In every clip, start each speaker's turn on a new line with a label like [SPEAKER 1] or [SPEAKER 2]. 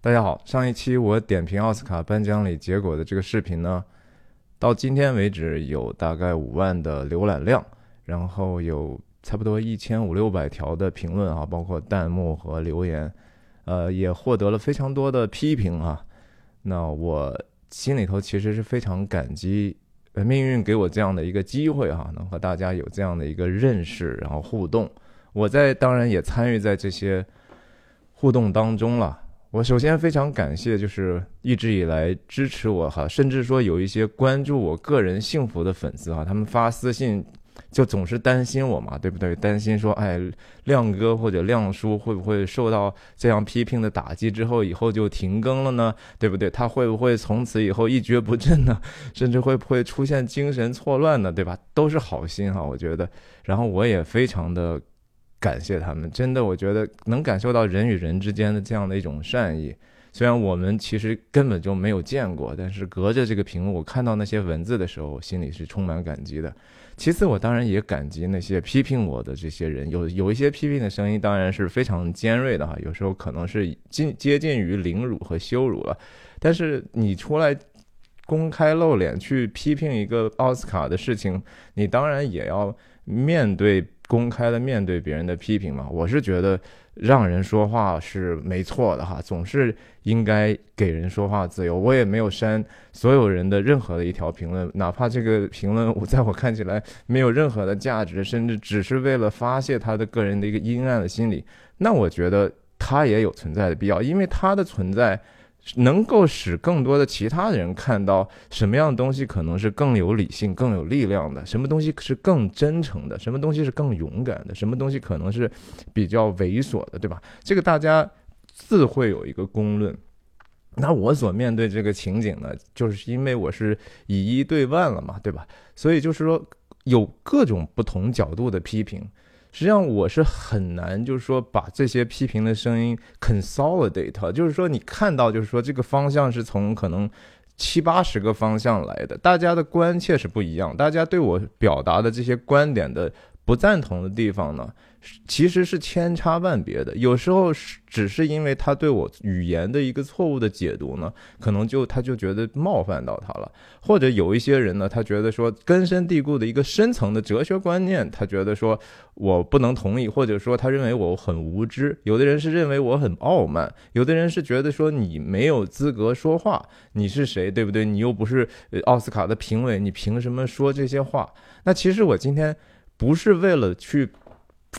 [SPEAKER 1] 大家好，上一期我点评奥斯卡颁奖礼结果的这个视频呢，到今天为止有大概五万的浏览量，然后有差不多一千五六百条的评论啊，包括弹幕和留言，呃，也获得了非常多的批评啊。那我心里头其实是非常感激，命运给我这样的一个机会哈，能和大家有这样的一个认识，然后互动。我在当然也参与在这些互动当中了。我首先非常感谢，就是一直以来支持我哈，甚至说有一些关注我个人幸福的粉丝哈，他们发私信就总是担心我嘛，对不对？担心说，哎，亮哥或者亮叔会不会受到这样批评的打击之后，以后就停更了呢？对不对？他会不会从此以后一蹶不振呢？甚至会不会出现精神错乱呢？对吧？都是好心哈，我觉得。然后我也非常的。感谢他们，真的，我觉得能感受到人与人之间的这样的一种善意。虽然我们其实根本就没有见过，但是隔着这个屏幕我看到那些文字的时候，我心里是充满感激的。其次，我当然也感激那些批评我的这些人。有有一些批评的声音，当然是非常尖锐的哈，有时候可能是近接近于凌辱和羞辱了。但是你出来公开露脸去批评一个奥斯卡的事情，你当然也要面对。公开的面对别人的批评嘛，我是觉得让人说话是没错的哈，总是应该给人说话自由。我也没有删所有人的任何的一条评论，哪怕这个评论我在我看起来没有任何的价值，甚至只是为了发泄他的个人的一个阴暗的心理，那我觉得他也有存在的必要，因为他的存在。能够使更多的其他人看到什么样的东西可能是更有理性、更有力量的，什么东西是更真诚的，什么东西是更勇敢的，什么东西可能是比较猥琐的，对吧？这个大家自会有一个公论。那我所面对这个情景呢，就是因为我是以一对万了嘛，对吧？所以就是说有各种不同角度的批评。实际上我是很难，就是说把这些批评的声音 consolidate，就是说你看到，就是说这个方向是从可能七八十个方向来的，大家的关切是不一样，大家对我表达的这些观点的不赞同的地方呢？其实是千差万别的，有时候是只是因为他对我语言的一个错误的解读呢，可能就他就觉得冒犯到他了，或者有一些人呢，他觉得说根深蒂固的一个深层的哲学观念，他觉得说我不能同意，或者说他认为我很无知，有的人是认为我很傲慢，有的人是觉得说你没有资格说话，你是谁，对不对？你又不是奥斯卡的评委，你凭什么说这些话？那其实我今天不是为了去。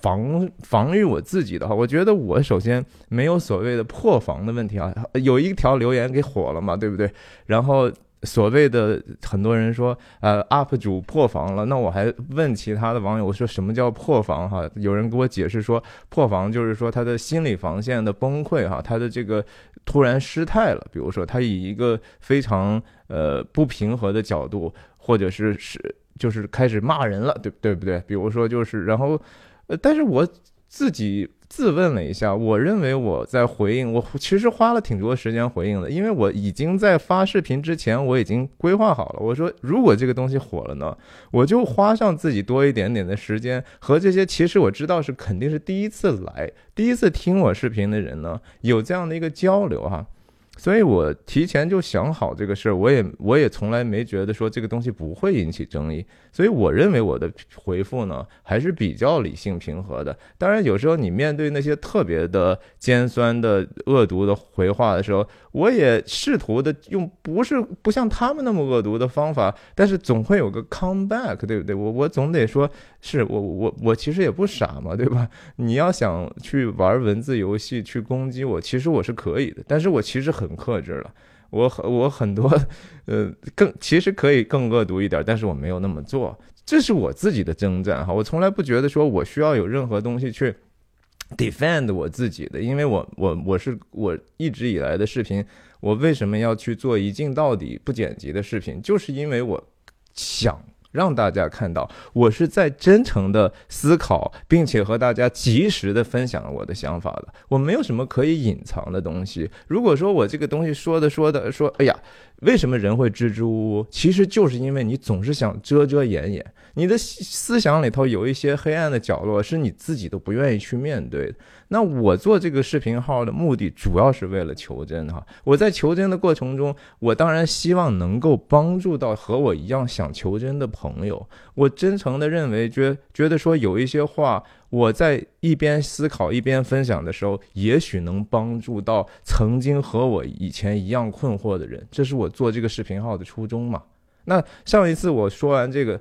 [SPEAKER 1] 防防御我自己的话，我觉得我首先没有所谓的破防的问题啊。有一条留言给火了嘛，对不对？然后所谓的很多人说，呃，UP 主破防了。那我还问其他的网友，我说什么叫破防？哈，有人给我解释说，破防就是说他的心理防线的崩溃，哈，他的这个突然失态了。比如说他以一个非常呃不平和的角度，或者是是就是开始骂人了，对对不对？比如说就是然后。呃，但是我自己自问了一下，我认为我在回应，我其实花了挺多时间回应的，因为我已经在发视频之前，我已经规划好了。我说，如果这个东西火了呢，我就花上自己多一点点的时间，和这些其实我知道是肯定是第一次来、第一次听我视频的人呢，有这样的一个交流哈。所以我提前就想好这个事儿，我也我也从来没觉得说这个东西不会引起争议，所以我认为我的回复呢还是比较理性平和的。当然，有时候你面对那些特别的尖酸的恶毒的回话的时候，我也试图的用不是不像他们那么恶毒的方法，但是总会有个 come back，对不对？我我总得说是我我我其实也不傻嘛，对吧？你要想去玩文字游戏去攻击我，其实我是可以的，但是我其实很。很克制了，我很我很多，呃，更其实可以更恶毒一点，但是我没有那么做，这是我自己的征战哈。我从来不觉得说我需要有任何东西去 defend 我自己的，因为我我我是我一直以来的视频，我为什么要去做一镜到底不剪辑的视频，就是因为我想让大家看到我是在真诚的思考，并且和大家及时的分享我的想法的。我没有什么可以隐藏的东西。如果说我这个东西说的说的说，哎呀，为什么人会支支吾吾？其实就是因为你总是想遮遮掩掩，你的思想里头有一些黑暗的角落，是你自己都不愿意去面对的。那我做这个视频号的目的，主要是为了求真哈。我在求真的过程中，我当然希望能够帮助到和我一样想求真的朋友。我真诚的认为，觉觉得说有一些话，我在一边思考一边分享的时候，也许能帮助到曾经和我以前一样困惑的人。这是我做这个视频号的初衷嘛。那上一次我说完这个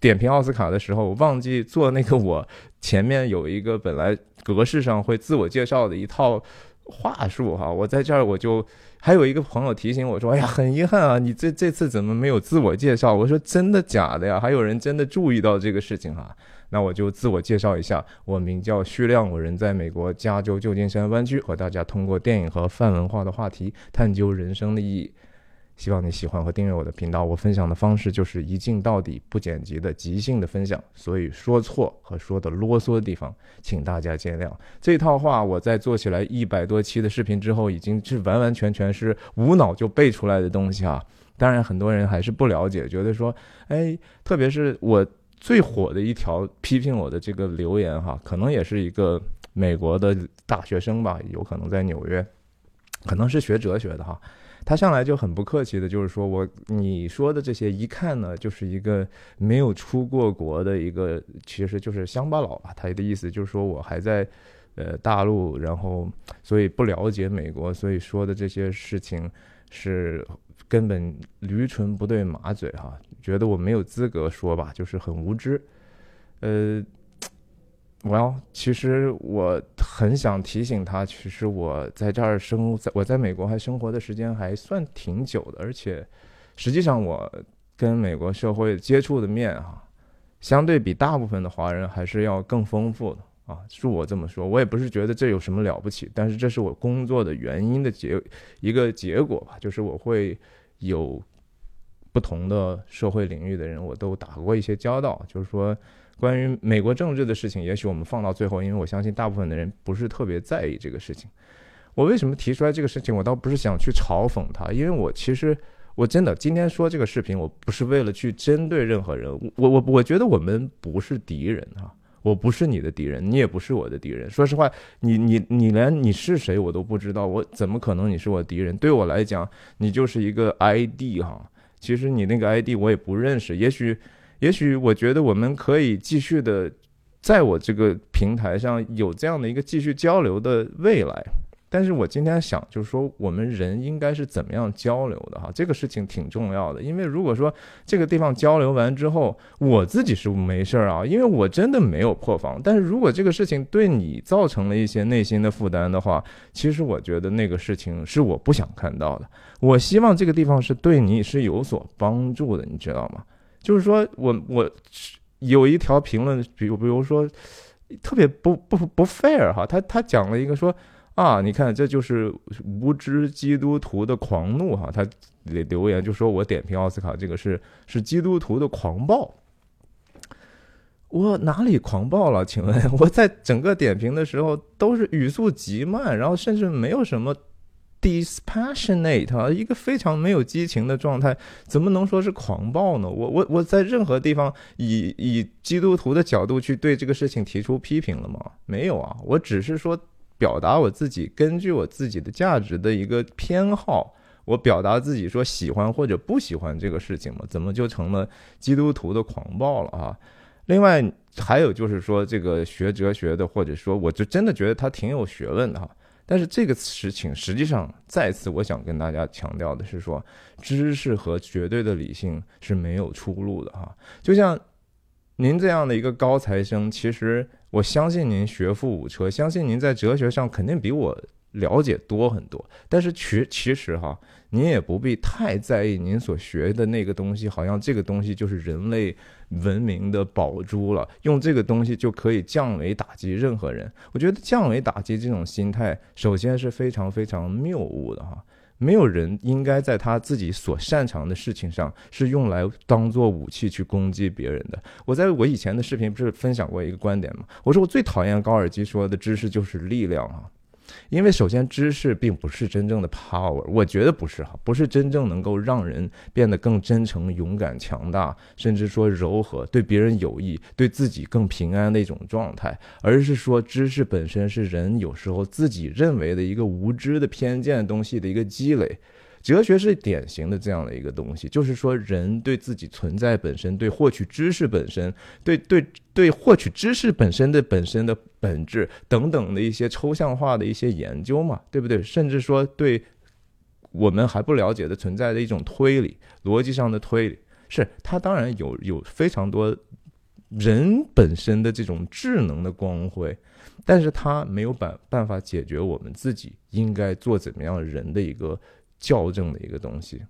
[SPEAKER 1] 点评奥斯卡的时候，我忘记做那个我前面有一个本来。格式上会自我介绍的一套话术哈，我在这儿我就还有一个朋友提醒我说：“哎呀，很遗憾啊，你这这次怎么没有自我介绍？”我说：“真的假的呀？还有人真的注意到这个事情哈？”那我就自我介绍一下，我名叫徐亮，我人在美国加州旧金山湾区，和大家通过电影和泛文化的话题探究人生的意义。希望你喜欢和订阅我的频道。我分享的方式就是一镜到底、不剪辑的即兴的分享，所以说错和说的啰嗦的地方，请大家见谅。这套话我在做起来一百多期的视频之后，已经是完完全全是无脑就背出来的东西啊。当然，很多人还是不了解，觉得说，哎，特别是我最火的一条批评我的这个留言哈，可能也是一个美国的大学生吧，有可能在纽约，可能是学哲学的哈。他上来就很不客气的，就是说我你说的这些一看呢，就是一个没有出过国的一个，其实就是乡巴佬啊。他的意思就是说我还在呃大陆，然后所以不了解美国，所以说的这些事情是根本驴唇不对马嘴哈，觉得我没有资格说吧，就是很无知，呃。我要，其实我很想提醒他，其实我在这儿生，在我在美国还生活的时间还算挺久的，而且实际上我跟美国社会接触的面哈，相对比大部分的华人还是要更丰富的啊，恕我这么说，我也不是觉得这有什么了不起，但是这是我工作的原因的结一个结果吧，就是我会有不同的社会领域的人，我都打过一些交道，就是说。关于美国政治的事情，也许我们放到最后，因为我相信大部分的人不是特别在意这个事情。我为什么提出来这个事情？我倒不是想去嘲讽他，因为我其实我真的今天说这个视频，我不是为了去针对任何人。我我我觉得我们不是敌人哈，我不是你的敌人，你也不是我的敌人。说实话，你你你连你是谁我都不知道，我怎么可能你是我敌人？对我来讲，你就是一个 ID 哈。其实你那个 ID 我也不认识，也许。也许我觉得我们可以继续的，在我这个平台上有这样的一个继续交流的未来，但是我今天想就是说，我们人应该是怎么样交流的哈？这个事情挺重要的，因为如果说这个地方交流完之后，我自己是没事儿啊，因为我真的没有破防。但是如果这个事情对你造成了一些内心的负担的话，其实我觉得那个事情是我不想看到的。我希望这个地方是对你是有所帮助的，你知道吗？就是说我我有一条评论，比如比如说特别不不不 fair 哈，他他讲了一个说啊，你看这就是无知基督徒的狂怒哈，他留言就说我点评奥斯卡这个是是基督徒的狂暴，我哪里狂暴了？请问 我在整个点评的时候都是语速极慢，然后甚至没有什么。dispassionate 啊，一个非常没有激情的状态，怎么能说是狂暴呢？我我我在任何地方以以基督徒的角度去对这个事情提出批评了吗？没有啊，我只是说表达我自己根据我自己的价值的一个偏好，我表达自己说喜欢或者不喜欢这个事情嘛，怎么就成了基督徒的狂暴了啊？另外还有就是说这个学哲学的，或者说我就真的觉得他挺有学问的哈。但是这个事情实际上，再次我想跟大家强调的是说，知识和绝对的理性是没有出路的哈。就像您这样的一个高材生，其实我相信您学富五车，相信您在哲学上肯定比我了解多很多。但是其其实哈。您也不必太在意您所学的那个东西，好像这个东西就是人类文明的宝珠了，用这个东西就可以降维打击任何人。我觉得降维打击这种心态，首先是非常非常谬误的哈。没有人应该在他自己所擅长的事情上是用来当做武器去攻击别人的。我在我以前的视频不是分享过一个观点吗？我说我最讨厌高尔基说的知识就是力量啊。因为首先，知识并不是真正的 power，我觉得不是哈，不是真正能够让人变得更真诚、勇敢、强大，甚至说柔和，对别人有益，对自己更平安的一种状态，而是说知识本身是人有时候自己认为的一个无知的偏见东西的一个积累。哲学是典型的这样的一个东西，就是说人对自己存在本身、对获取知识本身、对对对获取知识本身的本身的本质等等的一些抽象化的一些研究嘛，对不对？甚至说对我们还不了解的存在的一种推理、逻辑上的推理，是它当然有有非常多人本身的这种智能的光辉，但是它没有办办法解决我们自己应该做怎么样人的一个。校正的一个东西，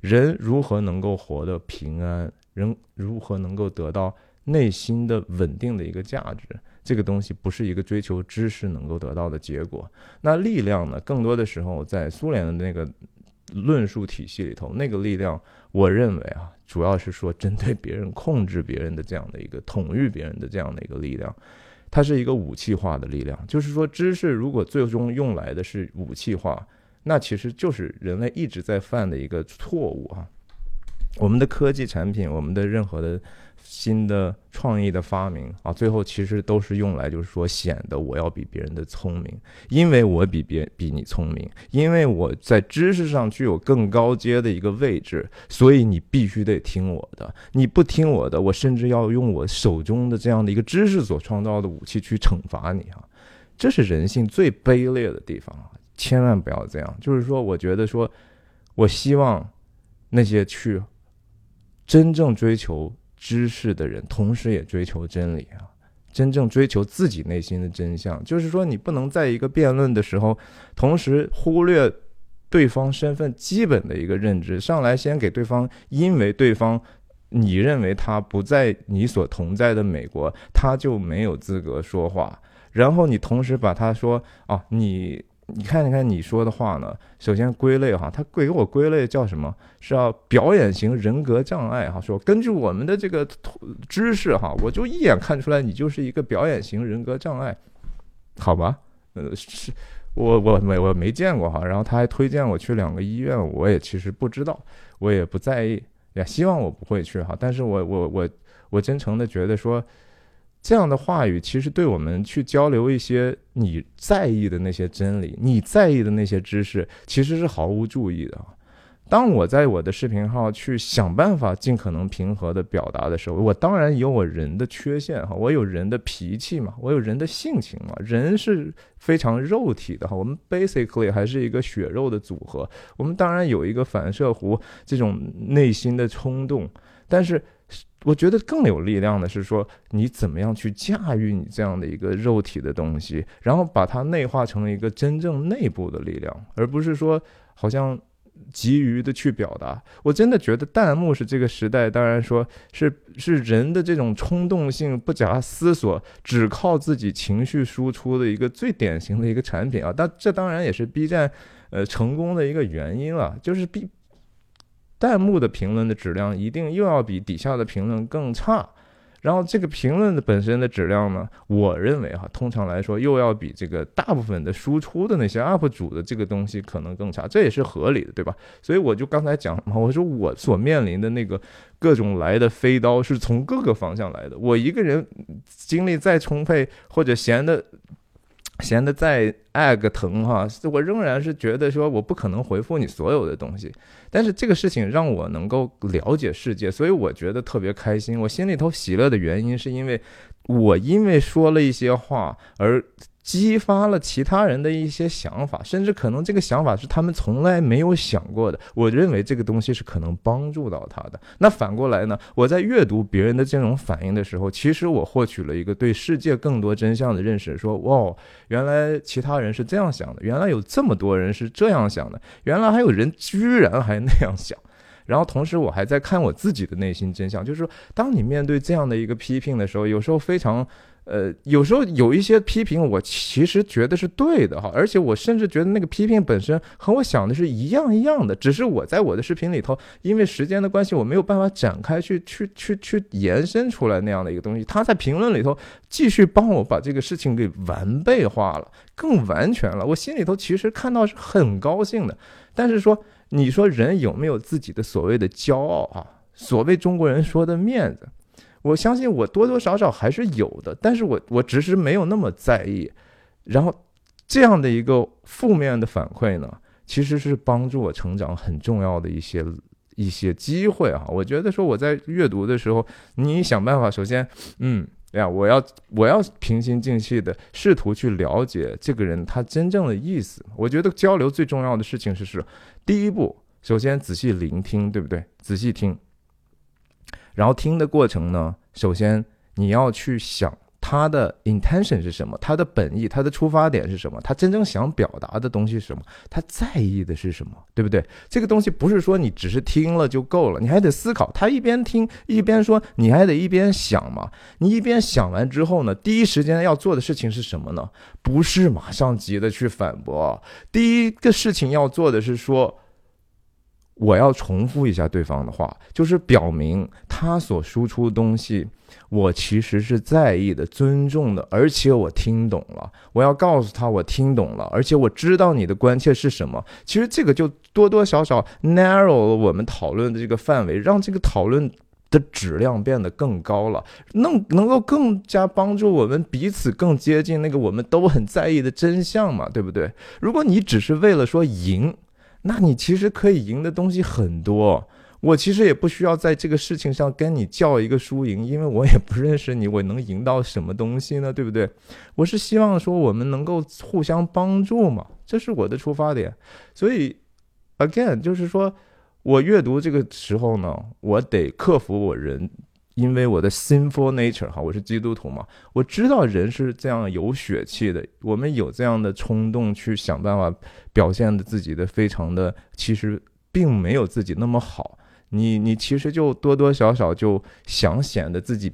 [SPEAKER 1] 人如何能够活得平安？人如何能够得到内心的稳定的一个价值？这个东西不是一个追求知识能够得到的结果。那力量呢？更多的时候，在苏联的那个论述体系里头，那个力量，我认为啊，主要是说针对别人、控制别人的这样的一个统御别人的这样的一个力量，它是一个武器化的力量。就是说，知识如果最终用来的是武器化。那其实就是人类一直在犯的一个错误啊！我们的科技产品，我们的任何的新的创意的发明啊，最后其实都是用来就是说显得我要比别人的聪明，因为我比别比你聪明，因为我在知识上具有更高阶的一个位置，所以你必须得听我的。你不听我的，我甚至要用我手中的这样的一个知识所创造的武器去惩罚你啊！这是人性最卑劣的地方啊！千万不要这样，就是说，我觉得说，我希望那些去真正追求知识的人，同时也追求真理啊，真正追求自己内心的真相。就是说，你不能在一个辩论的时候，同时忽略对方身份基本的一个认知，上来先给对方，因为对方你认为他不在你所同在的美国，他就没有资格说话，然后你同时把他说啊，你。你看，你看你说的话呢？首先归类哈，他给我归类叫什么？是要表演型人格障碍哈。说根据我们的这个知识哈，我就一眼看出来你就是一个表演型人格障碍，好吧？呃，是我我没我没见过哈。然后他还推荐我去两个医院，我也其实不知道，我也不在意，也希望我不会去哈。但是我我我我真诚的觉得说。这样的话语其实对我们去交流一些你在意的那些真理、你在意的那些知识，其实是毫无注意的。当我在我的视频号去想办法尽可能平和的表达的时候，我当然有我人的缺陷哈，我有人的脾气嘛，我有人的性情嘛，人是非常肉体的哈，我们 basically 还是一个血肉的组合，我们当然有一个反射弧这种内心的冲动，但是。我觉得更有力量的是说，你怎么样去驾驭你这样的一个肉体的东西，然后把它内化成了一个真正内部的力量，而不是说好像急于的去表达。我真的觉得弹幕是这个时代，当然说是是人的这种冲动性、不假思索、只靠自己情绪输出的一个最典型的一个产品啊。但这当然也是 B 站呃成功的一个原因了，就是 B。弹幕的评论的质量一定又要比底下的评论更差，然后这个评论的本身的质量呢，我认为哈，通常来说又要比这个大部分的输出的那些 UP 主的这个东西可能更差，这也是合理的，对吧？所以我就刚才讲嘛，我说我所面临的那个各种来的飞刀是从各个方向来的，我一个人精力再充沛或者闲的。闲的再爱个疼哈，我仍然是觉得说我不可能回复你所有的东西，但是这个事情让我能够了解世界，所以我觉得特别开心。我心里头喜乐的原因是因为我因为说了一些话而。激发了其他人的一些想法，甚至可能这个想法是他们从来没有想过的。我认为这个东西是可能帮助到他的。那反过来呢？我在阅读别人的这种反应的时候，其实我获取了一个对世界更多真相的认识。说，哇，原来其他人是这样想的，原来有这么多人是这样想的，原来还有人居然还那样想。然后同时，我还在看我自己的内心真相，就是说，当你面对这样的一个批评的时候，有时候非常。呃，有时候有一些批评，我其实觉得是对的哈，而且我甚至觉得那个批评本身和我想的是一样一样的，只是我在我的视频里头，因为时间的关系，我没有办法展开去去去去延伸出来那样的一个东西。他在评论里头继续帮我把这个事情给完备化了，更完全了。我心里头其实看到是很高兴的，但是说你说人有没有自己的所谓的骄傲啊？所谓中国人说的面子。我相信我多多少少还是有的，但是我我只是没有那么在意。然后这样的一个负面的反馈呢，其实是帮助我成长很重要的一些一些机会啊。我觉得说我在阅读的时候，你想办法，首先，嗯，呀，我要我要平心静气的试图去了解这个人他真正的意思。我觉得交流最重要的事情是是第一步，首先仔细聆听，对不对？仔细听。然后听的过程呢，首先你要去想他的 intention 是什么，他的本意，他的出发点是什么，他真正想表达的东西是什么，他在意的是什么，对不对？这个东西不是说你只是听了就够了，你还得思考。他一边听一边说，你还得一边想嘛。你一边想完之后呢，第一时间要做的事情是什么呢？不是马上急的去反驳，第一个事情要做的是说。我要重复一下对方的话，就是表明他所输出的东西，我其实是在意的、尊重的，而且我听懂了。我要告诉他，我听懂了，而且我知道你的关切是什么。其实这个就多多少少 narrow 了我们讨论的这个范围，让这个讨论的质量变得更高了，能能够更加帮助我们彼此更接近那个我们都很在意的真相嘛，对不对？如果你只是为了说赢。那你其实可以赢的东西很多，我其实也不需要在这个事情上跟你较一个输赢，因为我也不认识你，我能赢到什么东西呢？对不对？我是希望说我们能够互相帮助嘛，这是我的出发点。所以，again，就是说我阅读这个时候呢，我得克服我人。因为我的 sinful nature 哈，我是基督徒嘛，我知道人是这样有血气的，我们有这样的冲动去想办法表现的自己的非常的，其实并没有自己那么好。你你其实就多多少少就想显得自己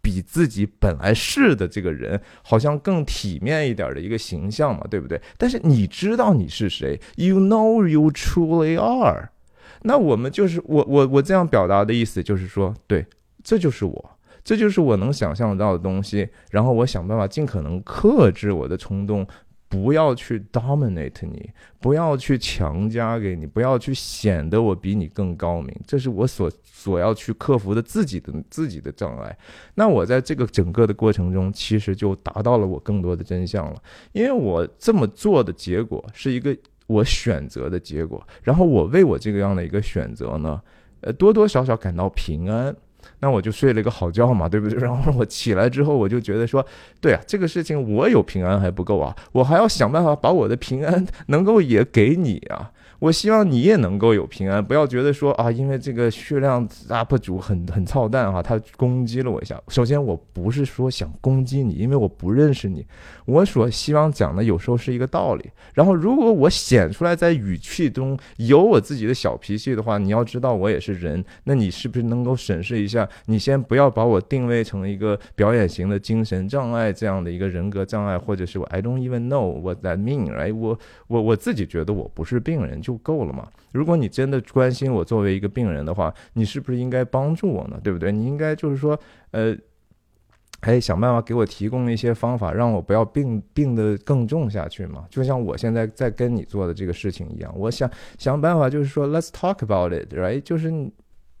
[SPEAKER 1] 比自己本来是的这个人好像更体面一点的一个形象嘛，对不对？但是你知道你是谁？You know you truly are。那我们就是我我我这样表达的意思就是说，对。这就是我，这就是我能想象到的东西。然后我想办法尽可能克制我的冲动，不要去 dominate 你，不要去强加给你，不要去显得我比你更高明。这是我所所要去克服的自己的自己的障碍。那我在这个整个的过程中，其实就达到了我更多的真相了。因为我这么做的结果是一个我选择的结果。然后我为我这个样的一个选择呢，呃，多多少少感到平安。那我就睡了一个好觉嘛，对不对？然后我起来之后，我就觉得说，对啊，这个事情我有平安还不够啊，我还要想办法把我的平安能够也给你啊。我希望你也能够有平安，不要觉得说啊，因为这个血量 UP 主很很操蛋哈，他攻击了我一下。首先，我不是说想攻击你，因为我不认识你。我所希望讲的有时候是一个道理。然后，如果我显出来在语气中有我自己的小脾气的话，你要知道我也是人。那你是不是能够审视一下？你先不要把我定位成一个表演型的精神障碍这样的一个人格障碍，或者是我 I don't even know what that mean。哎，我我我自己觉得我不是病人就。就够了嘛？如果你真的关心我作为一个病人的话，你是不是应该帮助我呢？对不对？你应该就是说，呃，哎，想办法给我提供一些方法，让我不要病病得更重下去嘛。就像我现在在跟你做的这个事情一样，我想想办法，就是说，Let's talk about it，right？就是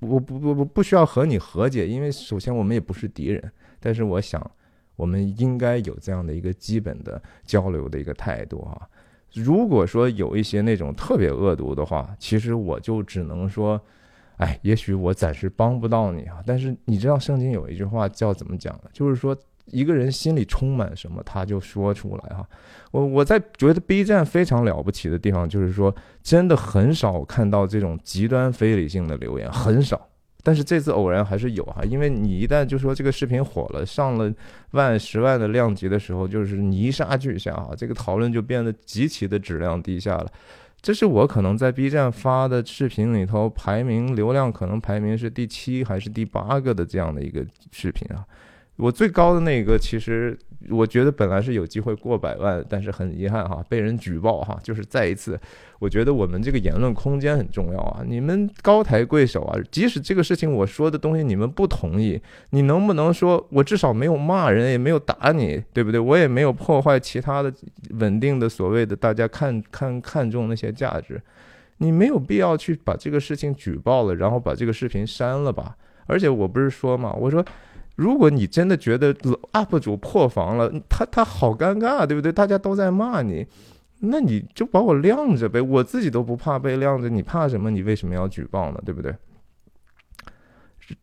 [SPEAKER 1] 我不不不不需要和你和解，因为首先我们也不是敌人，但是我想我们应该有这样的一个基本的交流的一个态度啊。如果说有一些那种特别恶毒的话，其实我就只能说，哎，也许我暂时帮不到你啊。但是你知道圣经有一句话叫怎么讲的？就是说一个人心里充满什么，他就说出来哈。我我在觉得 B 站非常了不起的地方，就是说真的很少看到这种极端非理性的留言，很少。但是这次偶然还是有哈，因为你一旦就说这个视频火了，上了万十万的量级的时候，就是泥沙俱下啊，这个讨论就变得极其的质量低下了。这是我可能在 B 站发的视频里头排名流量可能排名是第七还是第八个的这样的一个视频啊。我最高的那个，其实我觉得本来是有机会过百万，但是很遗憾哈，被人举报哈，就是再一次，我觉得我们这个言论空间很重要啊，你们高抬贵手啊，即使这个事情我说的东西你们不同意，你能不能说我至少没有骂人，也没有打你，对不对？我也没有破坏其他的稳定的所谓的大家看看看重那些价值，你没有必要去把这个事情举报了，然后把这个视频删了吧？而且我不是说嘛，我说。如果你真的觉得 UP 主破防了，他他好尴尬，对不对？大家都在骂你，那你就把我晾着呗，我自己都不怕被晾着，你怕什么？你为什么要举报呢？对不对？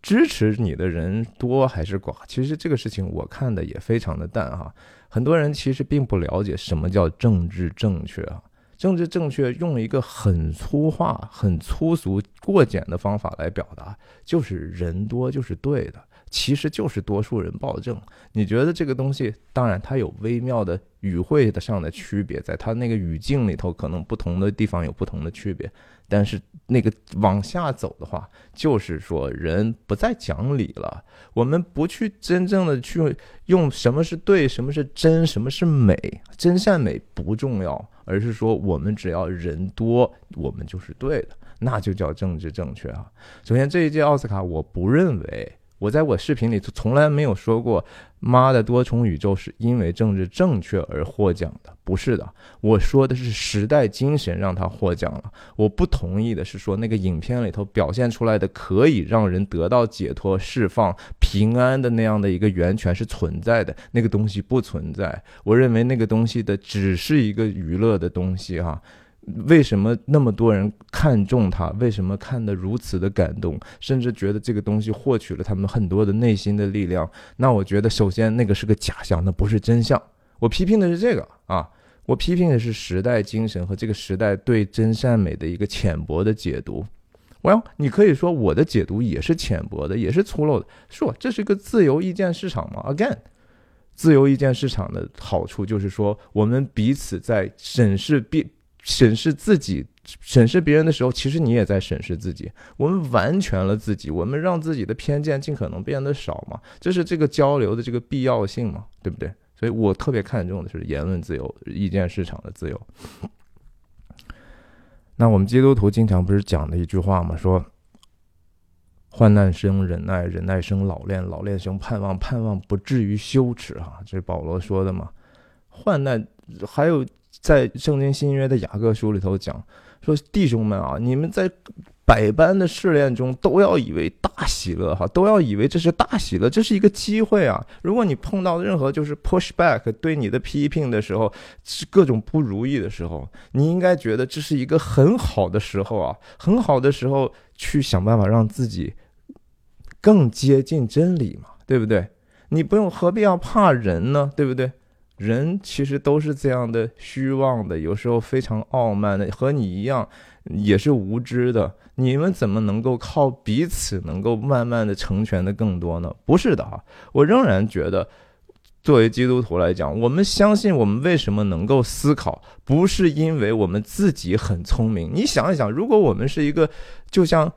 [SPEAKER 1] 支持你的人多还是寡？其实这个事情我看的也非常的淡哈。很多人其实并不了解什么叫政治正确啊。政治正确用一个很粗话、很粗俗、过简的方法来表达，就是人多就是对的。其实就是多数人暴政。你觉得这个东西，当然它有微妙的语汇的上的区别，在它那个语境里头，可能不同的地方有不同的区别。但是那个往下走的话，就是说人不再讲理了。我们不去真正的去用什么是对，什么是真，什么是美，真善美不重要，而是说我们只要人多，我们就是对的，那就叫政治正确啊。首先这一届奥斯卡，我不认为。我在我视频里从来没有说过，妈的多重宇宙是因为政治正确而获奖的，不是的。我说的是时代精神让他获奖了。我不同意的是说那个影片里头表现出来的可以让人得到解脱、释放、平安的那样的一个源泉是存在的，那个东西不存在。我认为那个东西的只是一个娱乐的东西哈。为什么那么多人看重他？为什么看得如此的感动，甚至觉得这个东西获取了他们很多的内心的力量？那我觉得，首先那个是个假象，那不是真相。我批评的是这个啊，我批评的是时代精神和这个时代对真善美的一个浅薄的解读。Well，你可以说我的解读也是浅薄的，也是粗陋的。说这是个自由意见市场嘛？Again，自由意见市场的好处就是说，我们彼此在审视并。审视自己、审视别人的时候，其实你也在审视自己。我们完全了自己，我们让自己的偏见尽可能变得少嘛，这是这个交流的这个必要性嘛，对不对？所以我特别看重的是言论自由、意见市场的自由。那我们基督徒经常不是讲的一句话吗？说患难生忍耐，忍耐生老练，老练生盼望，盼望不至于羞耻。哈，这是保罗说的嘛？患难还有。在圣经新约的雅各书里头讲说，弟兄们啊，你们在百般的试炼中都要以为大喜乐哈，都要以为这是大喜乐，这是一个机会啊。如果你碰到任何就是 push back 对你的批评的时候，是各种不如意的时候，你应该觉得这是一个很好的时候啊，很好的时候去想办法让自己更接近真理嘛，对不对？你不用何必要怕人呢，对不对？人其实都是这样的虚妄的，有时候非常傲慢的，和你一样也是无知的。你们怎么能够靠彼此能够慢慢的成全的更多呢？不是的啊，我仍然觉得。作为基督徒来讲，我们相信我们为什么能够思考，不是因为我们自己很聪明。你想一想，如果我们是一个就像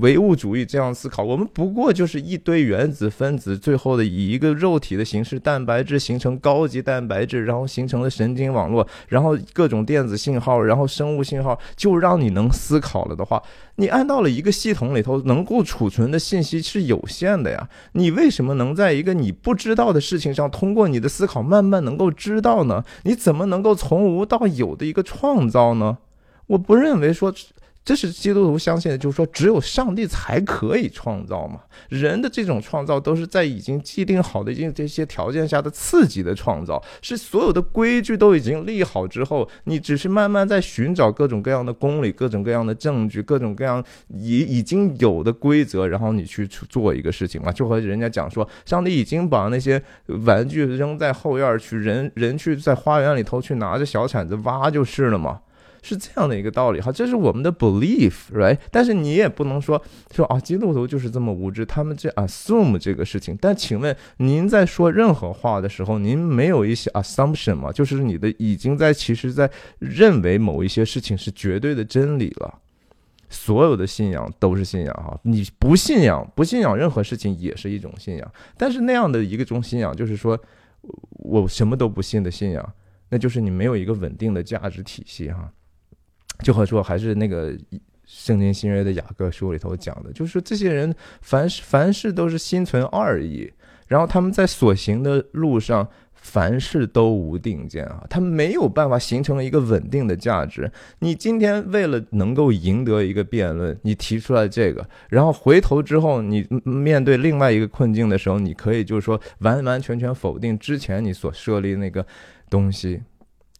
[SPEAKER 1] 唯物主义这样思考，我们不过就是一堆原子分子，最后的以一个肉体的形式，蛋白质形成高级蛋白质，然后形成了神经网络，然后各种电子信号，然后生物信号，就让你能思考了的话。你按到了一个系统里头，能够储存的信息是有限的呀。你为什么能在一个你不知道的事情上，通过你的思考慢慢能够知道呢？你怎么能够从无到有的一个创造呢？我不认为说。这是基督徒相信的，就是说，只有上帝才可以创造嘛。人的这种创造都是在已经既定好的、已经这些条件下的刺激的创造，是所有的规矩都已经立好之后，你只是慢慢在寻找各种各样的公理、各种各样的证据、各种各样已已经有的规则，然后你去做一个事情嘛。就和人家讲说，上帝已经把那些玩具扔在后院去，人人去在花园里头去拿着小铲子挖就是了嘛。是这样的一个道理哈，这是我们的 belief，right？但是你也不能说说啊，基督徒就是这么无知，他们这 assume 这个事情。但请问您在说任何话的时候，您没有一些 assumption 吗？就是你的已经在其实在认为某一些事情是绝对的真理了。所有的信仰都是信仰哈，你不信仰不信仰任何事情也是一种信仰。但是那样的一个种信仰，就是说我什么都不信的信仰，那就是你没有一个稳定的价值体系哈。就和说还是那个圣经新约的雅各书里头讲的，就是这些人凡事凡事都是心存二意，然后他们在所行的路上。凡事都无定见啊，他没有办法形成一个稳定的价值。你今天为了能够赢得一个辩论，你提出来这个，然后回头之后，你面对另外一个困境的时候，你可以就是说完完全全否定之前你所设立那个东西。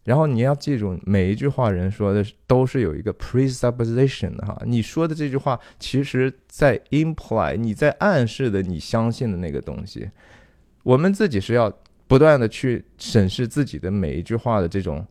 [SPEAKER 1] 然后你要记住，每一句话人说的都是有一个 presupposition 的哈。你说的这句话，其实在 imply 你在暗示的你相信的那个东西。我们自己是要。不断的去审视自己的每一句话的这种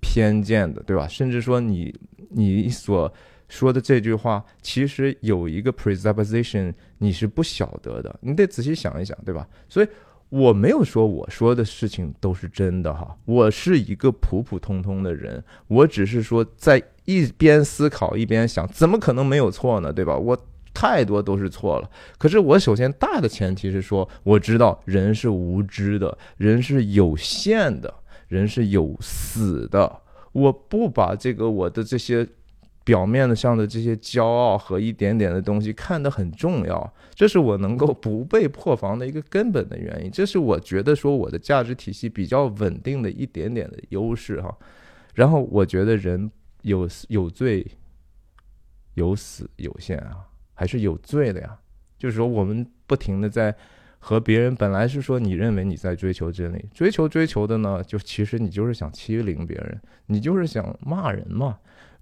[SPEAKER 1] 偏见的，对吧？甚至说你你所说的这句话，其实有一个 presupposition，你是不晓得的，你得仔细想一想，对吧？所以我没有说我说的事情都是真的哈，我是一个普普通通的人，我只是说在一边思考一边想，怎么可能没有错呢？对吧？我。太多都是错了。可是我首先大的前提是说，我知道人是无知的，人是有限的，人是有死的。我不把这个我的这些表面的上的这些骄傲和一点点的东西看得很重要，这是我能够不被破防的一个根本的原因。这是我觉得说我的价值体系比较稳定的一点点的优势哈。然后我觉得人有有罪，有死，有限啊。还是有罪的呀，就是说我们不停的在和别人，本来是说你认为你在追求真理，追求追求的呢，就其实你就是想欺凌别人，你就是想骂人嘛。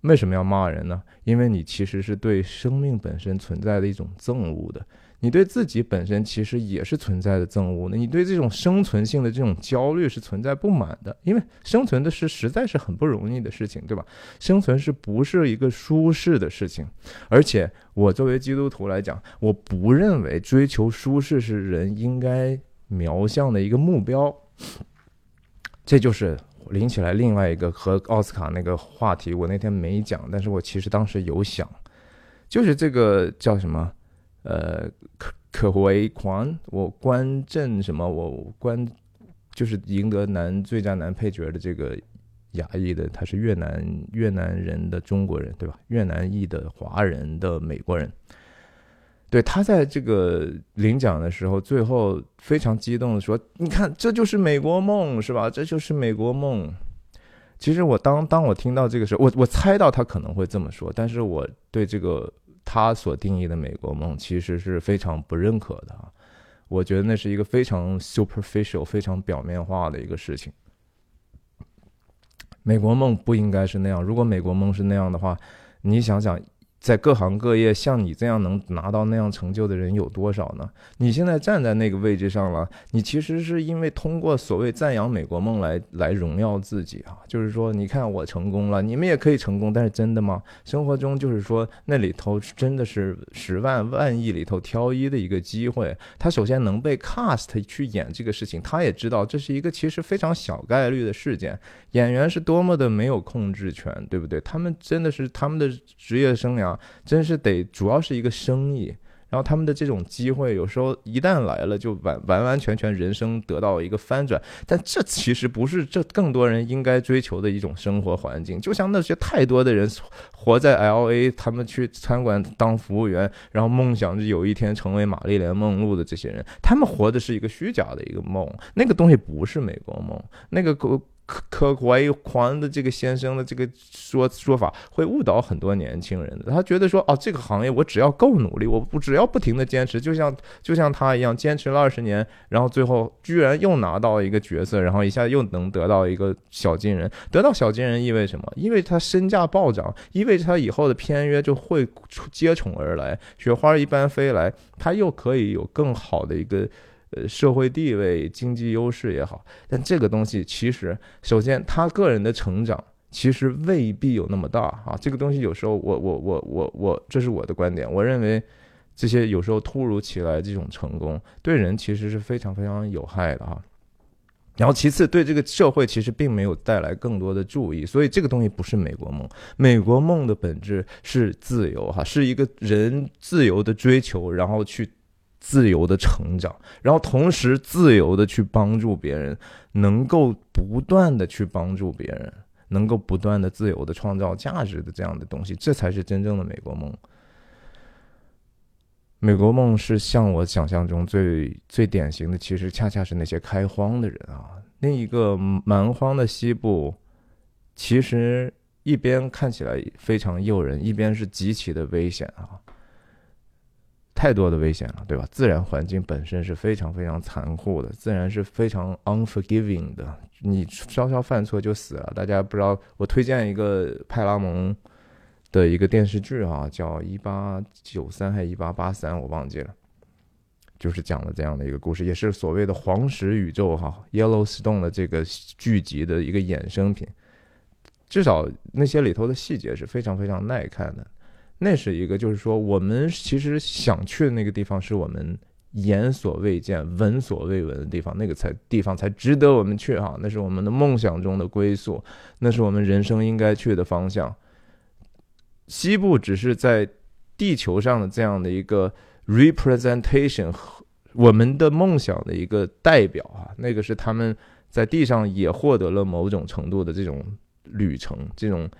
[SPEAKER 1] 为什么要骂人呢？因为你其实是对生命本身存在的一种憎恶的。你对自己本身其实也是存在的憎恶的，你对这种生存性的这种焦虑是存在不满的，因为生存的是实在是很不容易的事情，对吧？生存是不是一个舒适的事情？而且我作为基督徒来讲，我不认为追求舒适是人应该瞄向的一个目标。这就是拎起来另外一个和奥斯卡那个话题，我那天没讲，但是我其实当时有想，就是这个叫什么？呃，可可为狂，我关正什么？我关就是赢得男最佳男配角的这个亚裔的，他是越南越南人的中国人，对吧？越南裔的华人的美国人，对他在这个领奖的时候，最后非常激动的说：“你看，这就是美国梦，是吧？这就是美国梦。”其实我当当我听到这个时候，我我猜到他可能会这么说，但是我对这个。他所定义的美国梦其实是非常不认可的，我觉得那是一个非常 superficial、非常表面化的一个事情。美国梦不应该是那样，如果美国梦是那样的话，你想想。在各行各业，像你这样能拿到那样成就的人有多少呢？你现在站在那个位置上了，你其实是因为通过所谓赞扬美国梦来来荣耀自己啊，就是说，你看我成功了，你们也可以成功，但是真的吗？生活中就是说，那里头真的是十万万亿里头挑一的一个机会。他首先能被 cast 去演这个事情，他也知道这是一个其实非常小概率的事件。演员是多么的没有控制权，对不对？他们真的是他们的职业生涯。真是得主要是一个生意，然后他们的这种机会有时候一旦来了，就完完完全全人生得到一个翻转。但这其实不是这更多人应该追求的一种生活环境。就像那些太多的人活在 L A，他们去餐馆当服务员，然后梦想着有一天成为玛丽莲梦露的这些人，他们活的是一个虚假的一个梦。那个东西不是美国梦，那个可可怀狂的这个先生的这个说说法会误导很多年轻人的。他觉得说，哦，这个行业我只要够努力，我不只要不停的坚持，就像就像他一样，坚持了二十年，然后最后居然又拿到一个角色，然后一下又能得到一个小金人。得到小金人意味什么？意味他身价暴涨，意味着他以后的片约就会接踵而来，雪花一般飞来，他又可以有更好的一个。呃，社会地位、经济优势也好，但这个东西其实，首先他个人的成长其实未必有那么大啊。这个东西有时候，我我我我我，这是我的观点。我认为这些有时候突如其来这种成功，对人其实是非常非常有害的啊。然后其次对这个社会其实并没有带来更多的注意，所以这个东西不是美国梦。美国梦的本质是自由，哈，是一个人自由的追求，然后去自由的成长，然后同时自由的去帮助别人，能够不断的去帮助别人，能够不断的自由的创造价值的这样的东西，这才是真正的美国梦。美国梦是像我想象中最最典型的，其实恰恰是那些开荒的人啊。那一个蛮荒的西部，其实一边看起来非常诱人，一边是极其的危险啊。太多的危险了，对吧？自然环境本身是非常非常残酷的，自然是非常 unforgiving 的，你稍稍犯错就死了。大家不知道，我推荐一个派拉蒙。的一个电视剧啊，叫一八九三还是一八八三，我忘记了，就是讲了这样的一个故事，也是所谓的黄石宇宙哈，Yellowstone 的这个剧集的一个衍生品。至少那些里头的细节是非常非常耐看的。那是一个，就是说我们其实想去的那个地方，是我们眼所未见、闻所未闻的地方，那个才地方才值得我们去哈。那是我们的梦想中的归宿，那是我们人生应该去的方向。西部只是在地球上的这样的一个 representation，和我们的梦想的一个代表啊，那个是他们在地上也获得了某种程度的这种旅程，这种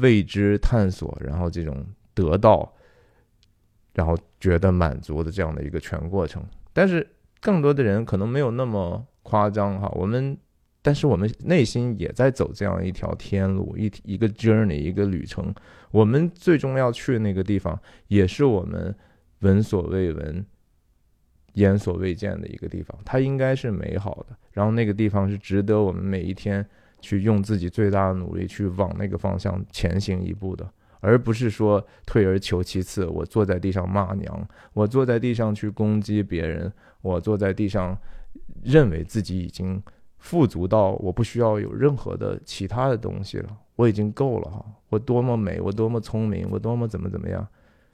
[SPEAKER 1] 未知探索，然后这种得到，然后觉得满足的这样的一个全过程。但是更多的人可能没有那么夸张哈，我们。但是我们内心也在走这样一条天路，一一个 journey，一个旅程。我们最终要去的那个地方，也是我们闻所未闻、眼所未见的一个地方。它应该是美好的，然后那个地方是值得我们每一天去用自己最大的努力去往那个方向前行一步的，而不是说退而求其次。我坐在地上骂娘，我坐在地上去攻击别人，我坐在地上认为自己已经。富足到我不需要有任何的其他的东西了，我已经够了哈！我多么美，我多么聪明，我多么怎么怎么样？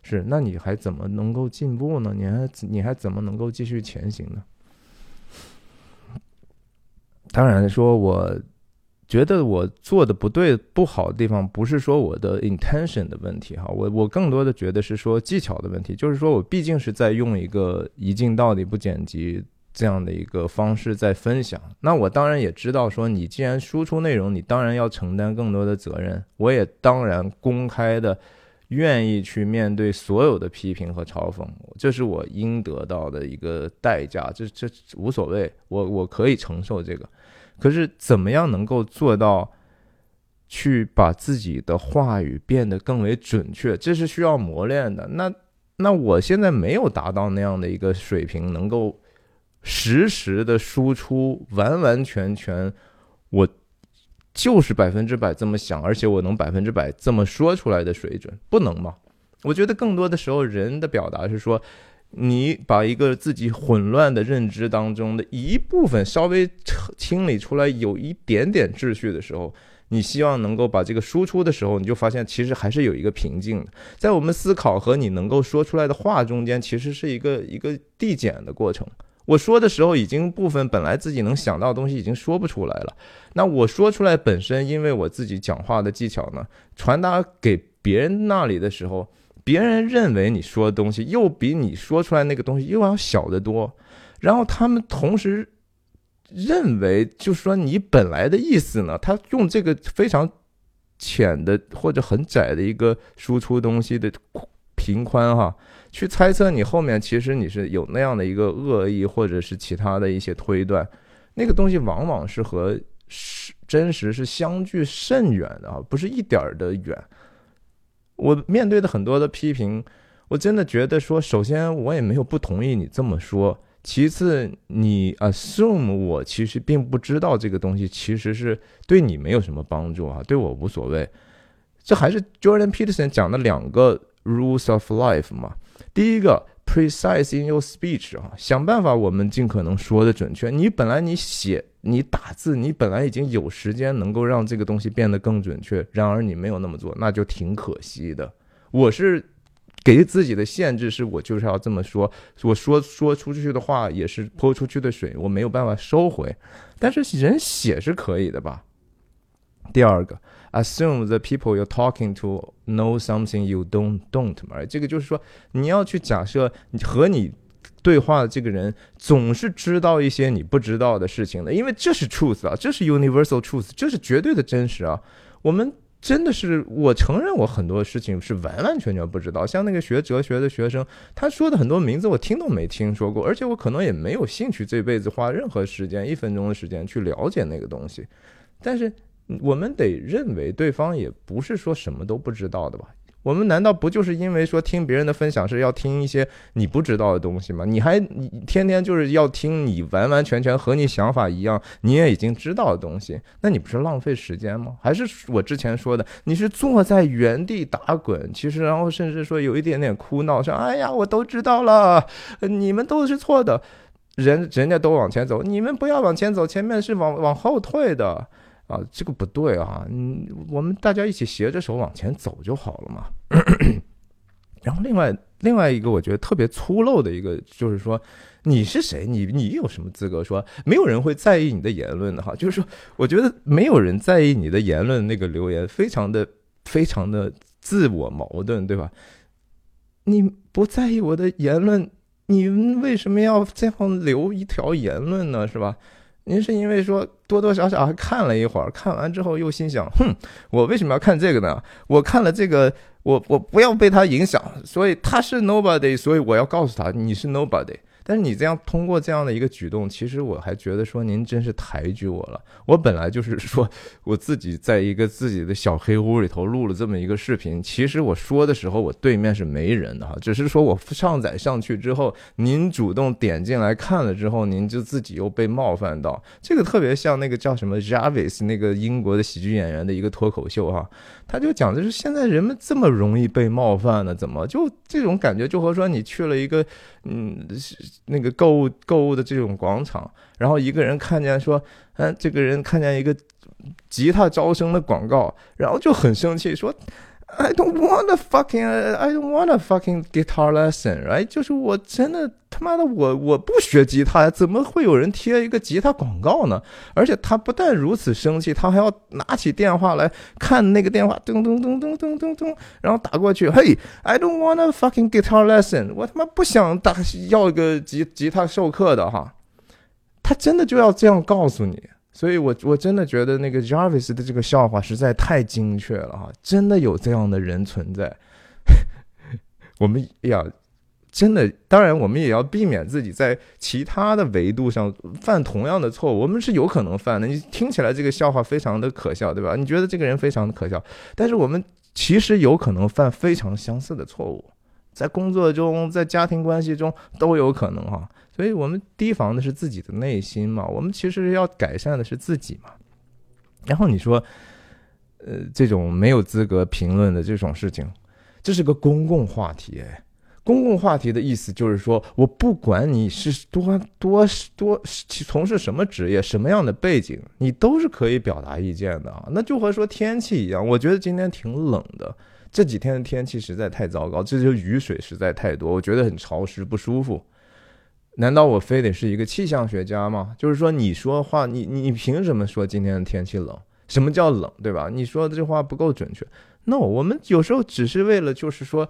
[SPEAKER 1] 是，那你还怎么能够进步呢？你还你还怎么能够继续前行呢？当然说，我觉得我做的不对、不好的地方，不是说我的 intention 的问题哈，我我更多的觉得是说技巧的问题，就是说我毕竟是在用一个一镜到底不剪辑。这样的一个方式在分享，那我当然也知道，说你既然输出内容，你当然要承担更多的责任。我也当然公开的愿意去面对所有的批评和嘲讽，这是我应得到的一个代价，这这无所谓，我我可以承受这个。可是怎么样能够做到去把自己的话语变得更为准确，这是需要磨练的。那那我现在没有达到那样的一个水平，能够。实时的输出，完完全全，我就是百分之百这么想，而且我能百分之百这么说出来的水准，不能吗？我觉得更多的时候，人的表达是说，你把一个自己混乱的认知当中的一部分稍微清理出来，有一点点秩序的时候，你希望能够把这个输出的时候，你就发现其实还是有一个瓶颈的，在我们思考和你能够说出来的话中间，其实是一个一个递减的过程。我说的时候，已经部分本来自己能想到的东西已经说不出来了。那我说出来本身，因为我自己讲话的技巧呢，传达给别人那里的时候，别人认为你说的东西又比你说出来那个东西又要小得多。然后他们同时认为，就是说你本来的意思呢，他用这个非常浅的或者很窄的一个输出东西的频宽哈。去猜测你后面其实你是有那样的一个恶意，或者是其他的一些推断，那个东西往往是和是真实是相距甚远的啊，不是一点儿的远。我面对的很多的批评，我真的觉得说，首先我也没有不同意你这么说，其次你 assume 我其实并不知道这个东西其实是对你没有什么帮助啊，对我无所谓。这还是 Jordan Peterson 讲的两个 rules of life 嘛。第一个，precise in your speech 啊，想办法我们尽可能说的准确。你本来你写你打字，你本来已经有时间能够让这个东西变得更准确，然而你没有那么做，那就挺可惜的。我是给自己的限制是我就是要这么说，我说说出去的话也是泼出去的水，我没有办法收回。但是人写是可以的吧？第二个，assume the people you're talking to know something you don't don't 嘛，这个就是说你要去假设你和你对话的这个人总是知道一些你不知道的事情的，因为这是 truth 啊，这是 universal truth，这是绝对的真实啊，我们。真的是，我承认我很多事情是完完全全不知道。像那个学哲学的学生，他说的很多名字我听都没听说过，而且我可能也没有兴趣这辈子花任何时间一分钟的时间去了解那个东西。但是我们得认为对方也不是说什么都不知道的吧。我们难道不就是因为说听别人的分享是要听一些你不知道的东西吗？你还你天天就是要听你完完全全和你想法一样，你也已经知道的东西，那你不是浪费时间吗？还是我之前说的，你是坐在原地打滚，其实然后甚至说有一点点哭闹，说哎呀我都知道了，你们都是错的，人人家都往前走，你们不要往前走，前面是往往后退的。啊，这个不对啊！嗯，我们大家一起携着手往前走就好了嘛。然后另外另外一个，我觉得特别粗陋的一个，就是说你是谁？你你有什么资格说？没有人会在意你的言论的哈。就是说，我觉得没有人在意你的言论，那个留言非常的非常的自我矛盾，对吧？你不在意我的言论，你为什么要这样留一条言论呢？是吧？您是因为说多多少少还看了一会儿，看完之后又心想，哼，我为什么要看这个呢？我看了这个，我我不要被他影响，所以他是 nobody，所以我要告诉他你是 nobody。但是你这样通过这样的一个举动，其实我还觉得说您真是抬举我了。我本来就是说 我自己在一个自己的小黑屋里头录了这么一个视频，其实我说的时候我对面是没人的哈，只是说我上载上去之后，您主动点进来看了之后，您就自己又被冒犯到。这个特别像那个叫什么 Javis 那个英国的喜剧演员的一个脱口秀哈，他就讲的是现在人们这么容易被冒犯呢，怎么就这种感觉就和说你去了一个嗯。那个购物购物的这种广场，然后一个人看见说，嗯，这个人看见一个吉他招生的广告，然后就很生气说。I don't want a fucking, I don't want a fucking guitar lesson, right？就是我真的他妈的我我不学吉他呀，怎么会有人贴一个吉他广告呢？而且他不但如此生气，他还要拿起电话来看那个电话，噔噔噔噔噔噔噔，然后打过去，嘿，I don't want a fucking guitar lesson，我他妈不想打要一个吉吉他授课的哈，他真的就要这样告诉你。所以，我我真的觉得那个 Jarvis 的这个笑话实在太精确了哈！真的有这样的人存在。我们要真的，当然我们也要避免自己在其他的维度上犯同样的错误。我们是有可能犯的。你听起来这个笑话非常的可笑，对吧？你觉得这个人非常的可笑，但是我们其实有可能犯非常相似的错误，在工作中，在家庭关系中都有可能哈。所以我们提防的是自己的内心嘛，我们其实要改善的是自己嘛。然后你说，呃，这种没有资格评论的这种事情，这是个公共话题。公共话题的意思就是说，我不管你是多多多从事什么职业、什么样的背景，你都是可以表达意见的啊。那就和说天气一样，我觉得今天挺冷的，这几天的天气实在太糟糕，这就雨水实在太多，我觉得很潮湿不舒服。难道我非得是一个气象学家吗？就是说，你说话，你你凭什么说今天的天气冷？什么叫冷，对吧？你说的这话不够准确。No，我们有时候只是为了，就是说，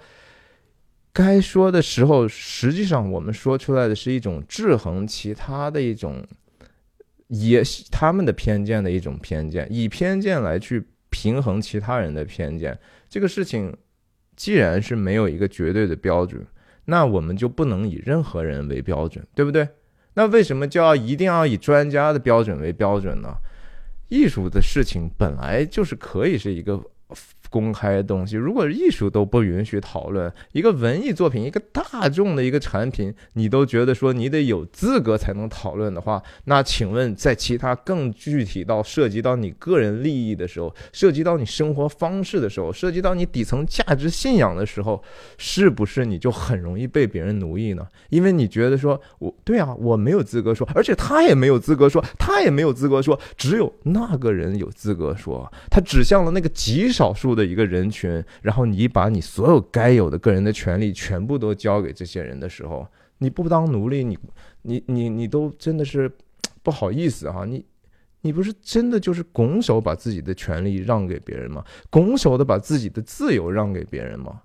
[SPEAKER 1] 该说的时候，实际上我们说出来的是一种制衡其他的一种，也他们的偏见的一种偏见，以偏见来去平衡其他人的偏见。这个事情，既然是没有一个绝对的标准。那我们就不能以任何人为标准，对不对？那为什么就要一定要以专家的标准为标准呢？艺术的事情本来就是可以是一个。公开的东西，如果艺术都不允许讨论，一个文艺作品，一个大众的一个产品，你都觉得说你得有资格才能讨论的话，那请问，在其他更具体到涉及到你个人利益的时候，涉及到你生活方式的时候，涉及到你底层价值信仰的时候，是不是你就很容易被别人奴役呢？因为你觉得说，我对啊，我没有资格说，而且他也没有资格说，他也没有资格说，只有那个人有资格说，他指向了那个极少数的。一个人群，然后你把你所有该有的个人的权利全部都交给这些人的时候，你不当奴隶，你你你你都真的是不好意思哈，你你不是真的就是拱手把自己的权利让给别人吗？拱手的把自己的自由让给别人吗？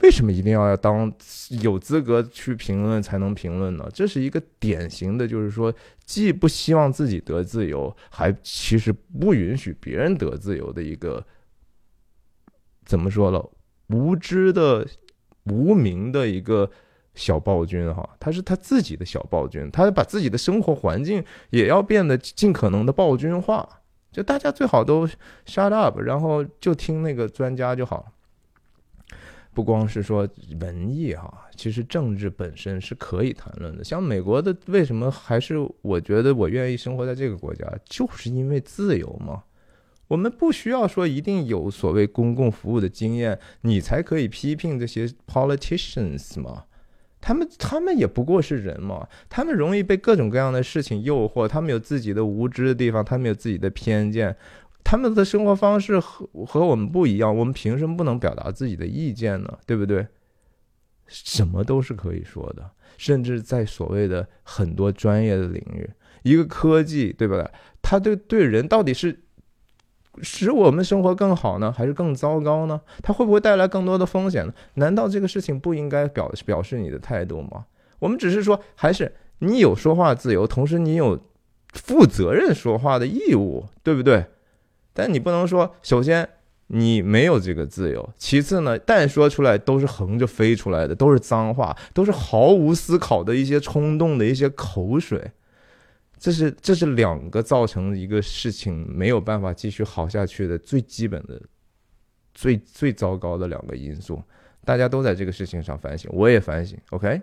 [SPEAKER 1] 为什么一定要要当有资格去评论才能评论呢？这是一个典型的，就是说既不希望自己得自由，还其实不允许别人得自由的一个怎么说了？无知的、无名的一个小暴君哈，他是他自己的小暴君，他把自己的生活环境也要变得尽可能的暴君化，就大家最好都 shut up，然后就听那个专家就好。不光是说文艺哈，其实政治本身是可以谈论的。像美国的，为什么还是我觉得我愿意生活在这个国家，就是因为自由嘛。我们不需要说一定有所谓公共服务的经验，你才可以批评这些 politicians 嘛。他们他们也不过是人嘛，他们容易被各种各样的事情诱惑，他们有自己的无知的地方，他们有自己的偏见。他们的生活方式和和我们不一样，我们凭什么不能表达自己的意见呢？对不对？什么都是可以说的，甚至在所谓的很多专业的领域，一个科技，对吧？它对对人到底是使我们生活更好呢，还是更糟糕呢？它会不会带来更多的风险呢？难道这个事情不应该表表示你的态度吗？我们只是说，还是你有说话自由，同时你有负责任说话的义务，对不对？但你不能说，首先你没有这个自由，其次呢，但说出来都是横着飞出来的，都是脏话，都是毫无思考的一些冲动的一些口水，这是这是两个造成一个事情没有办法继续好下去的最基本的、最最糟糕的两个因素。大家都在这个事情上反省，我也反省。OK，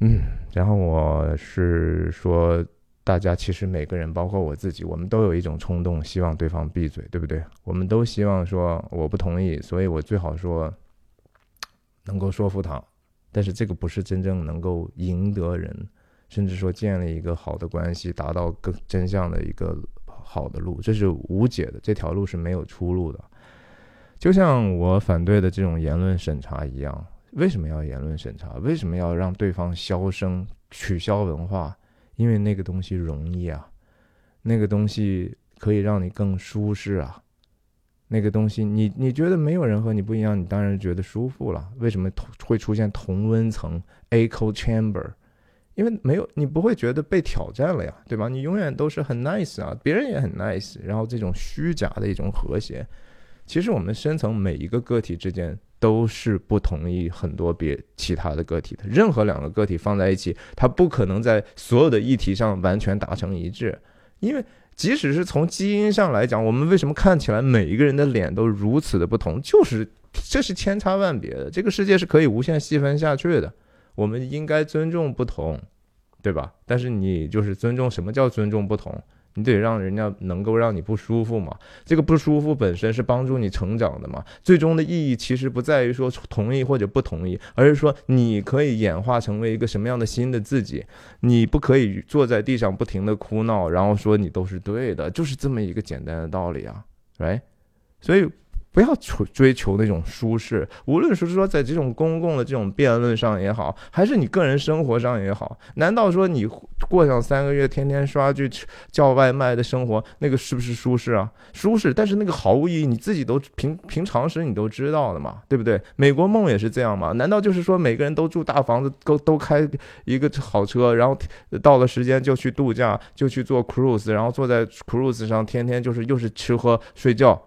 [SPEAKER 1] 嗯，然后我是说。大家其实每个人，包括我自己，我们都有一种冲动，希望对方闭嘴，对不对？我们都希望说我不同意，所以我最好说能够说服他。但是这个不是真正能够赢得人，甚至说建立一个好的关系，达到更真相的一个好的路，这是无解的，这条路是没有出路的。就像我反对的这种言论审查一样，为什么要言论审查？为什么要让对方消声、取消文化？因为那个东西容易啊，那个东西可以让你更舒适啊，那个东西你你觉得没有人和你不一样，你当然觉得舒服了。为什么会出现同温层 （echo chamber）？因为没有你不会觉得被挑战了呀，对吧？你永远都是很 nice 啊，别人也很 nice，然后这种虚假的一种和谐，其实我们深层每一个个体之间。都是不同意很多别其他的个体的，任何两个个体放在一起，它不可能在所有的议题上完全达成一致，因为即使是从基因上来讲，我们为什么看起来每一个人的脸都如此的不同，就是这是千差万别的，这个世界是可以无限细分下去的，我们应该尊重不同，对吧？但是你就是尊重什么叫尊重不同？你得让人家能够让你不舒服嘛？这个不舒服本身是帮助你成长的嘛？最终的意义其实不在于说同意或者不同意，而是说你可以演化成为一个什么样的新的自己。你不可以坐在地上不停的哭闹，然后说你都是对的，就是这么一个简单的道理啊，right？所以。不要求追求那种舒适，无论是说在这种公共的这种辩论上也好，还是你个人生活上也好，难道说你过上三个月天天刷剧叫外卖的生活，那个是不是舒适啊？舒适，但是那个毫无意义，你自己都平平常时你都知道的嘛，对不对？美国梦也是这样嘛？难道就是说每个人都住大房子，都都开一个好车，然后到了时间就去度假，就去做 cruise，然后坐在 cruise 上，天天就是又是吃喝睡觉？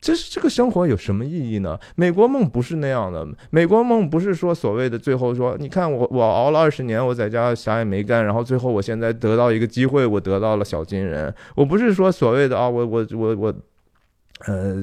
[SPEAKER 1] 这是这个生活有什么意义呢？美国梦不是那样的，美国梦不是说所谓的最后说，你看我我熬了二十年，我在家啥也没干，然后最后我现在得到一个机会，我得到了小金人。我不是说所谓的啊，我我我我呃，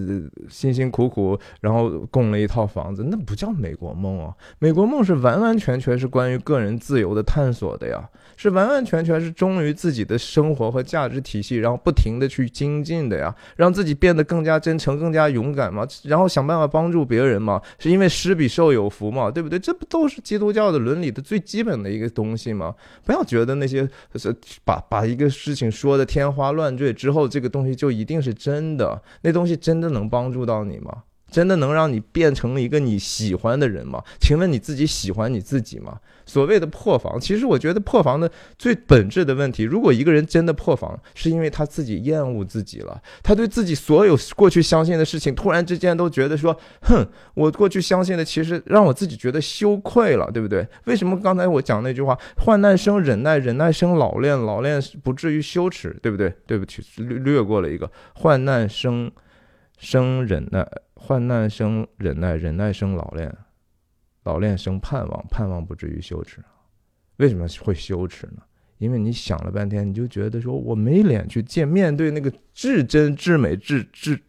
[SPEAKER 1] 辛辛苦苦，然后供了一套房子，那不叫美国梦啊！美国梦是完完全全是关于个人自由的探索的呀，是完完全全是忠于自己的生活和价值体系，然后不停的去精进的呀，让自己变得更加真诚、更加勇敢嘛，然后想办法帮助别人嘛，是因为施比受有福嘛，对不对？这不都是基督教的伦理的最基本的一个东西吗？不要觉得那些是把把一个事情说的天花乱坠之后，这个东西就一定是真的，那东西。真的能帮助到你吗？真的能让你变成一个你喜欢的人吗？请问你自己喜欢你自己吗？所谓的破防，其实我觉得破防的最本质的问题，如果一个人真的破防，是因为他自己厌恶自己了，他对自己所有过去相信的事情，突然之间都觉得说，哼，我过去相信的其实让我自己觉得羞愧了，对不对？为什么刚才我讲那句话，患难生忍耐，忍耐生老练，老练不至于羞耻，对不对？对不起，略略过了一个患难生。生忍耐，患难生忍耐，忍耐生老练，老练生盼望，盼望不至于羞耻。为什么会羞耻呢？因为你想了半天，你就觉得说我没脸去见面对那个至真至美至至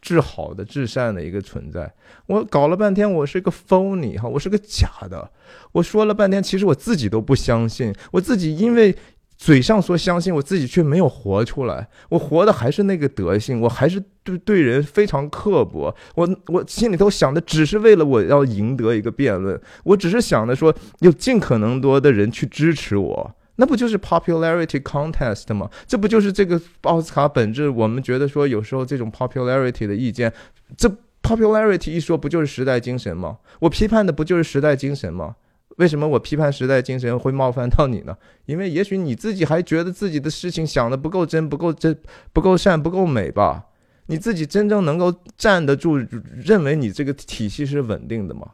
[SPEAKER 1] 至好的至善的一个存在。我搞了半天，我是个 phony 哈，我是个假的。我说了半天，其实我自己都不相信，我自己因为。嘴上说相信我自己，却没有活出来。我活的还是那个德性，我还是对对人非常刻薄。我我心里头想的只是为了我要赢得一个辩论，我只是想着说有尽可能多的人去支持我，那不就是 popularity contest 吗？这不就是这个奥斯卡本质？我们觉得说有时候这种 popularity 的意见，这 popularity 一说不就是时代精神吗？我批判的不就是时代精神吗？为什么我批判时代精神会冒犯到你呢？因为也许你自己还觉得自己的事情想的不够真、不够真、不够善、不够美吧？你自己真正能够站得住，认为你这个体系是稳定的吗？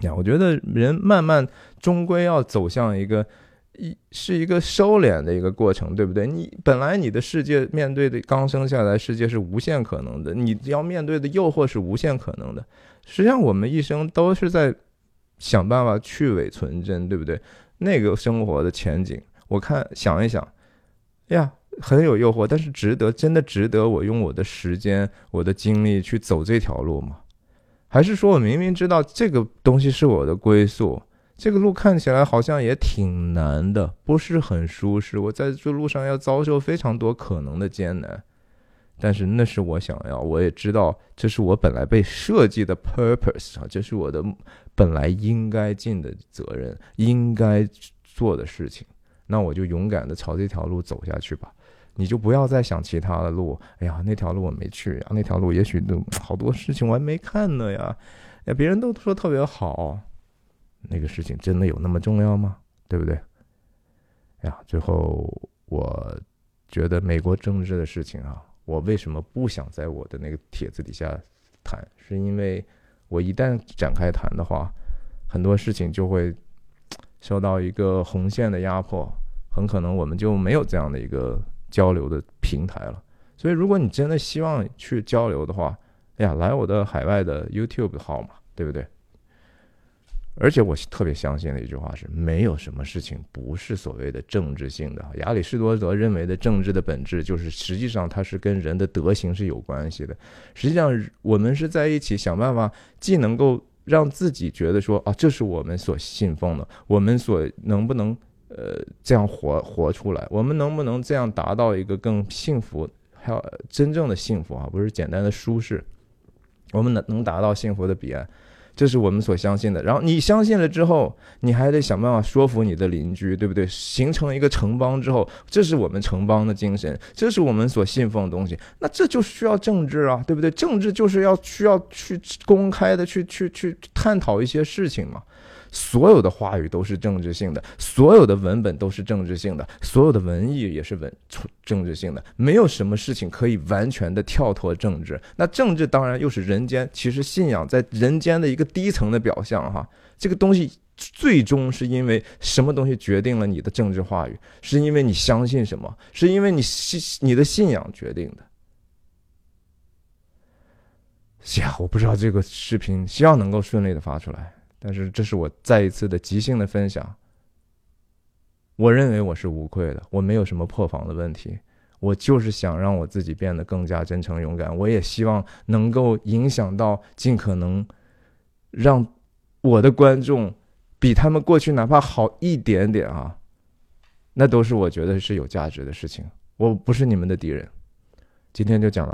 [SPEAKER 1] 呀，我觉得人慢慢终归要走向一个一是一个收敛的一个过程，对不对？你本来你的世界面对的刚生下来世界是无限可能的，你要面对的诱惑是无限可能的。实际上，我们一生都是在。想办法去伪存真，对不对？那个生活的前景，我看想一想，呀，很有诱惑，但是值得，真的值得我用我的时间、我的精力去走这条路吗？还是说我明明知道这个东西是我的归宿，这个路看起来好像也挺难的，不是很舒适，我在这路上要遭受非常多可能的艰难。但是那是我想要，我也知道这是我本来被设计的 purpose 啊，这是我的本来应该尽的责任，应该做的事情。那我就勇敢的朝这条路走下去吧。你就不要再想其他的路。哎呀，那条路我没去啊，那条路也许都好多事情我还没看呢呀。哎，别人都说特别好，那个事情真的有那么重要吗？对不对？哎呀，最后我觉得美国政治的事情啊。我为什么不想在我的那个帖子底下谈？是因为我一旦展开谈的话，很多事情就会受到一个红线的压迫，很可能我们就没有这样的一个交流的平台了。所以，如果你真的希望去交流的话，哎呀，来我的海外的 YouTube 号嘛，对不对？而且我特别相信的一句话是：没有什么事情不是所谓的政治性的。亚里士多德认为的政治的本质，就是实际上它是跟人的德行是有关系的。实际上，我们是在一起想办法，既能够让自己觉得说啊，这是我们所信奉的，我们所能不能呃这样活活出来，我们能不能这样达到一个更幸福，还有真正的幸福啊，不是简单的舒适，我们能能达到幸福的彼岸。这是我们所相信的，然后你相信了之后，你还得想办法说服你的邻居，对不对？形成一个城邦之后，这是我们城邦的精神，这是我们所信奉的东西。那这就需要政治啊，对不对？政治就是要需要去公开的去去去探讨一些事情嘛。所有的话语都是政治性的，所有的文本都是政治性的，所有的文艺也是文政治性的，没有什么事情可以完全的跳脱政治。那政治当然又是人间，其实信仰在人间的一个低层的表象哈。这个东西最终是因为什么东西决定了你的政治话语？是因为你相信什么？是因为你信你的信仰决定的。呀，我不知道这个视频，希望能够顺利的发出来。但是这是我再一次的即兴的分享。我认为我是无愧的，我没有什么破防的问题。我就是想让我自己变得更加真诚勇敢。我也希望能够影响到尽可能让我的观众比他们过去哪怕好一点点啊，那都是我觉得是有价值的事情。我不是你们的敌人。今天就讲到。